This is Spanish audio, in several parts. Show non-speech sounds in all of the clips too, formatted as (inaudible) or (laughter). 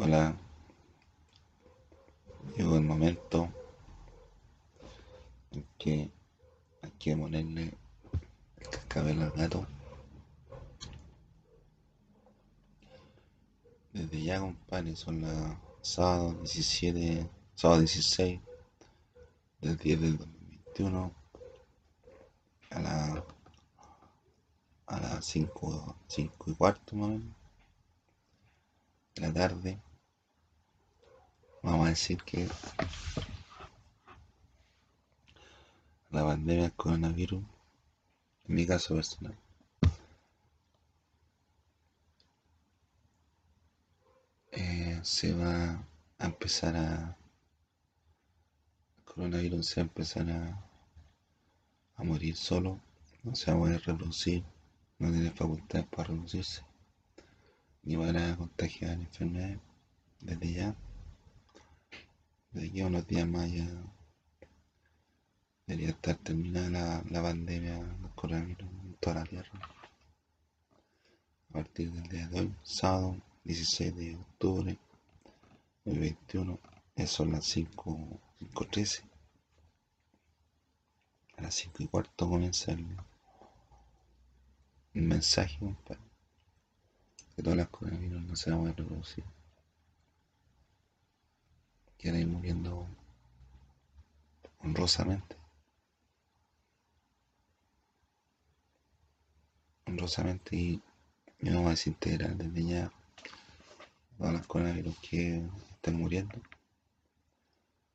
Hola, llegó el momento en que hay que ponerle el cascabel al gato. Desde ya, compadre, son las sábado 17, sábado 16 del 10 del 2021 a la a las 5, 5 y cuarto más o menos de la tarde vamos a decir que la pandemia del coronavirus, en mi caso personal, eh, se va a empezar a, el coronavirus se va a empezar a, a morir solo, no se va a poder reproducir, no tiene facultades para reproducirse, ni para contagiar enfermedades desde ya de aquí a unos días más ya debería estar terminada la, pandemia del coronavirus en toda la tierra. A partir del día de hoy, sábado 16 de octubre del 21, son las 5.13. A las 5 y cuarto comienza el, mensaje, Que todas las coronavirus no se van a reproducir quieren ir muriendo honrosamente. Honrosamente y me vamos a desintegrar desde ya todas las coronavirus que estén muriendo.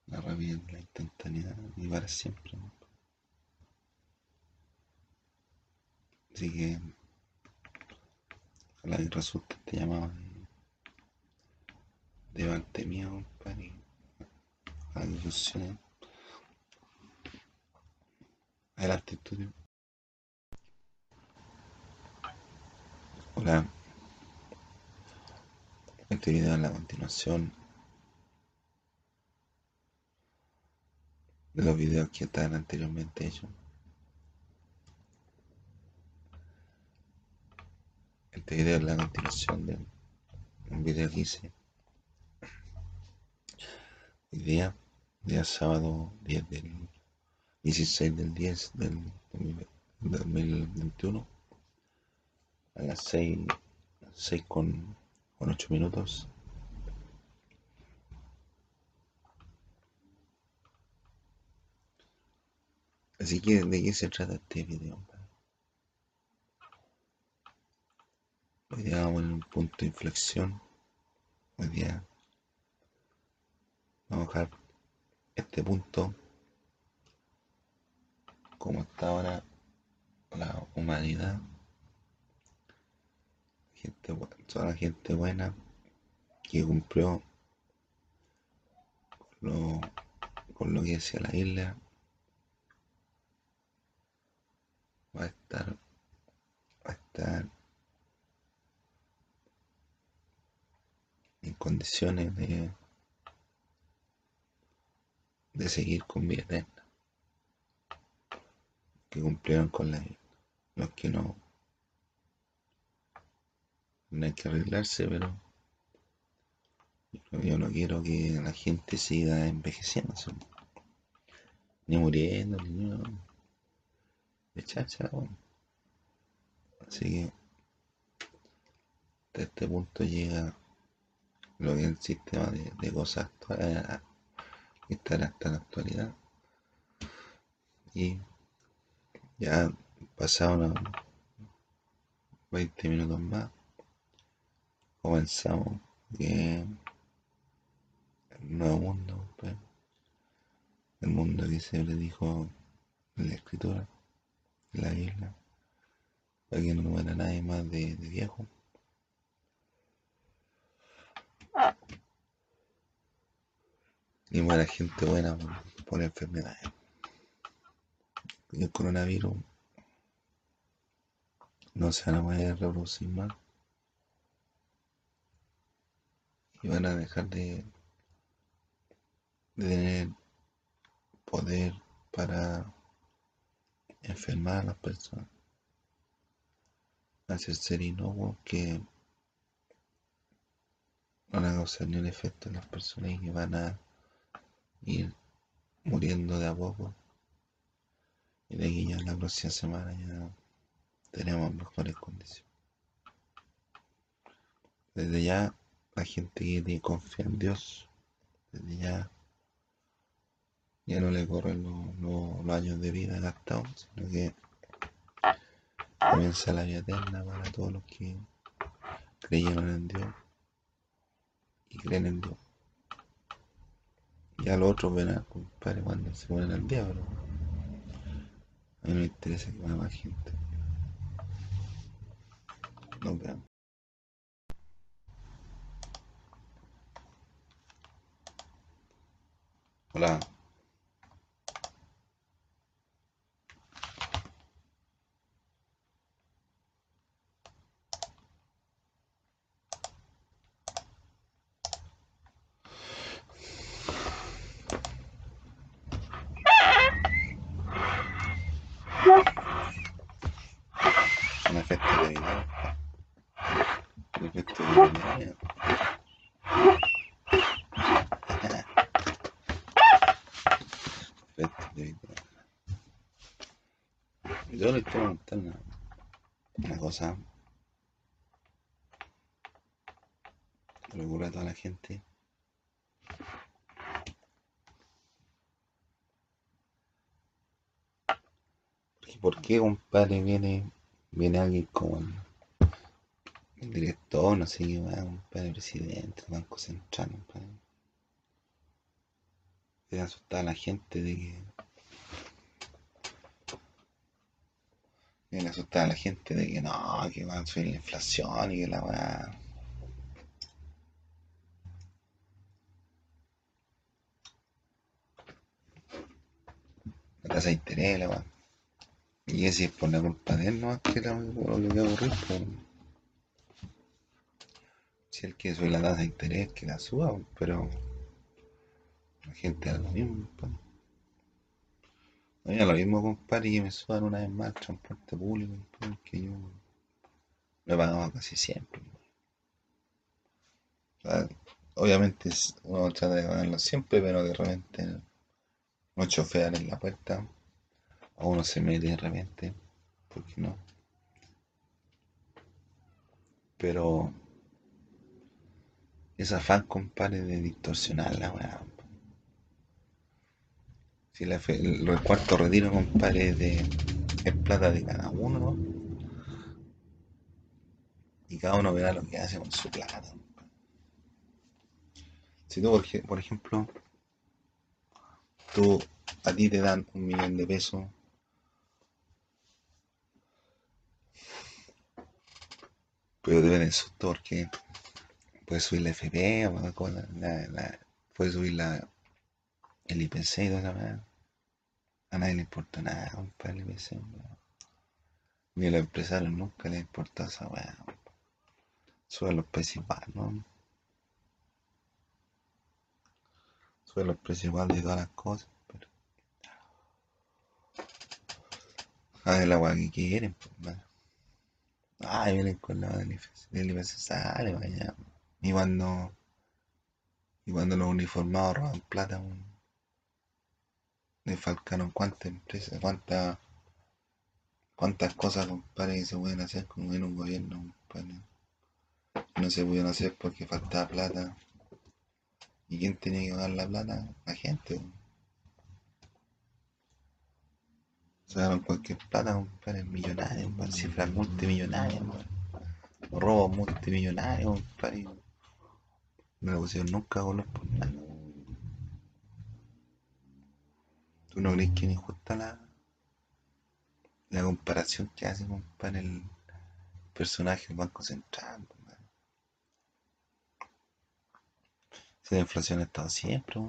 La rapidez, la instantaneidad y para siempre. Así que ojalá que resulte este llamado de, de mío, a ilusión Adelante, estudio. Hola. Este video es la continuación de los videos que estaban anteriormente hechos. Este video es la continuación de un video que hice hoy día día sábado 10 del 16 del 10 del 2021 a las 6, 6 con, con 8 minutos. Así que de qué se trata este video hoy día en un punto de inflexión. Hoy día vamos a dejar este punto, como está ahora la humanidad, gente, toda la gente buena que cumplió con lo, con lo que decía la isla, va a estar, va a estar en condiciones de de seguir con vida eterna, que cumplieron con la los que no, no hay que arreglarse, pero yo no quiero que la gente siga envejeciendo, ni muriendo, ni de chacha. Así que de este punto llega lo que es el sistema de, cosas actuales estar hasta la actualidad. Y ya pasaron 20 minutos más. Comenzamos que el nuevo mundo, pues, el mundo que se le dijo en la escritura, en la isla, para que no muera nadie más de viejo. Y muera gente buena por, enfermedades. El coronavirus no se van a poder reproducir más. Y van a dejar de, de tener poder para enfermar a las personas. Hacer ser inocuo que van a causar ni un efecto en las personas y van a ir muriendo de a poco. Y de aquí ya la próxima semana ya tenemos mejores condiciones. Desde ya, la gente que confía en Dios, desde ya, ya no le corren los, años de vida gastados, sino que comienza la vida eterna para todos los que creyeron en Dios y creen en Dios. Y a los otros verán, compadre, cuando se ponen al pero a mí no me interesa que vaya más gente. Nos vemos. Hola. Un efecto de video. Un efecto de video. efecto de video. Yo les quiero contar una, una cosa que le ocurre a toda la gente. ¿Por qué, compadre, viene, viene alguien como el, el director, no sé qué va, compadre, presidente del Banco Central, compadre? Se asusta a la gente de que. Le asusta a la gente de que no, que va a subir la inflación y que la va. La tasa de interés, la va. Y ese es por la culpa de él, no que era lo que ocurrir, pues. Si él quiere subir la tasa de interés, que la suba, pero la gente hace lo mismo. No, lo mismo, compadre, que me suban una vez más el transporte público, compadre, que yo lo he pagado casi siempre. obviamente uno trata de pagarlo siempre, pero de repente mucho fear en la puerta a uno se mete de repente, porque no. Pero esa afán, compadre, de distorsionar la weá. Si la el, cuarto retiro, compadre, de, es plata de cada uno, ¿no? Y cada uno verá lo que hace con su plata. Si tú, por ejemplo, tú, a ti te dan un millón de pesos Pero deben el susto porque puedes subir la FP, la, la, puedes subir la, el IPC y toda la verdad. A nadie le importa nada, compadre, el IPC. Ni a los empresarios nunca les importa esa weá. Suben los precios ¿no? Suben los precios de todas las cosas, pero. ver la weá que quieren, pues, Ay, vienen con la del IPC sale, vaya. Y cuando, y cuando los uniformados roban plata, le falcaron cuántas empresas, cuántas, cuántas cosas, compadre, que se pueden hacer como en un gobierno, compadre. No se pudieron hacer porque faltaba plata. ¿Y quién tenía que pagar la plata? La gente. Sacaron cualquier plata, compadre, millonario, compadre, cifras multimillonarias, robos multimillonarios, compadre. No lo pusieron nunca con los por nada. ¿Tú no crees que es injusta la, la comparación que hace, compadre, el personaje del Banco Central, compadre? Si la inflación ha estado siempre,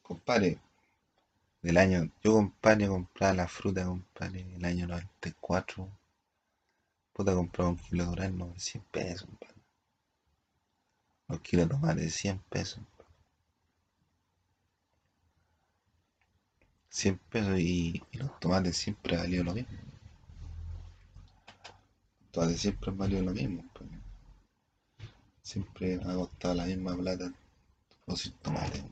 compadre del año, yo compadre compraba la fruta, compadre, el año 94. Puta compraba un kilo de durazno de 100 pesos, compadre. Los kilos de tomate de 100 pesos. 100 pesos y, los tomates siempre valían lo mismo. Los tomates siempre han valido lo mismo. Compadre. siempre ha costado la misma plata producir tomate.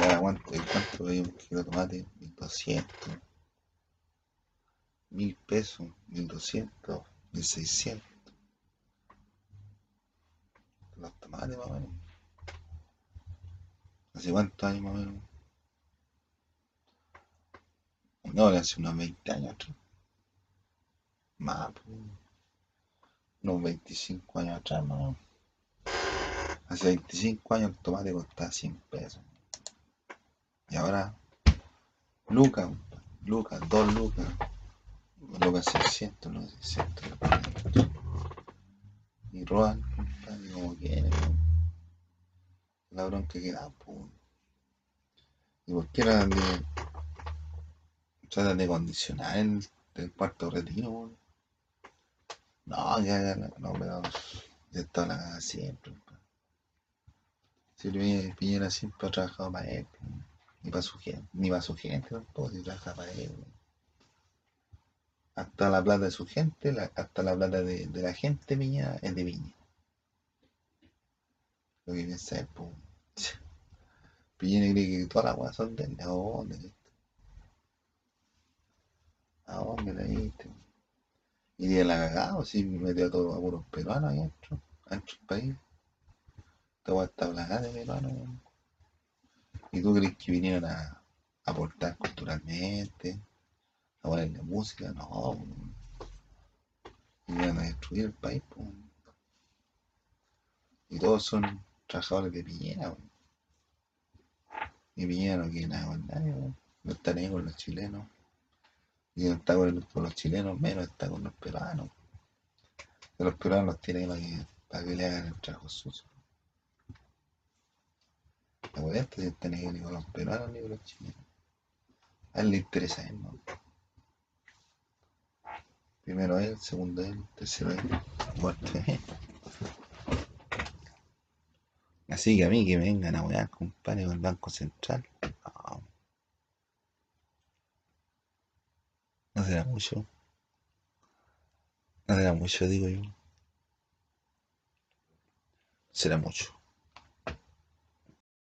Ya, ¿cuánto, cuánto hay un kilo de tomate? 1200. 1000 pesos, 1200, 1600. Los tomates más o menos. ¿Hace cuántos años más o menos? No, hace unos 20 años atrás. Más, unos 25 años atrás, más Hace 25 años el tomate costaba 100 pesos. Y ahora, lucas, lucas, 2 lucas, lucas 600, no 600. Y roban, compadre, como quieren. La bronca que da, pues. ¿Y por qué eran de, tratan de condicionar el, el cuarto retiro, No, ya, no, pero ya está la cagada siempre. Si Luis Piñera siempre ha trabajado para él, ni para su gente, ni para su gente tampoco, si trabaja para él. Hasta la plata de su gente, hasta la plata de, de, la gente Piñera es de Piñera. Lo que piensa es, (laughs) pues, Piñera cree que todas las cosas son de él, ¿a dónde? ¿A la viste? Y de la cagada, si metió a todos los puros peruanos ahí adentro, adentro del país. Esta weá está plagada de peruanos. ¿Y tú crees que vinieron a aportar culturalmente? A ponerle música? No. Vinieron a destruir el país. Po. Y todos son trabajadores de Piñera. Y Piñera no quiere nada con nadie. No está ni con los chilenos. Y no está con, los chilenos, menos está con los peruanos. Que los peruanos los tienen para que, para que le hagan el trabajo sucio. La está si tiene ni con los peruanos ni con los chilenos. A él le interesa ¿no? Primero él, segundo él, tercero él, cuarto. (laughs) Así que a mí que me vengan a wear, compadre, con el Banco Central. No. Será mucho. No será mucho, digo yo. Será mucho.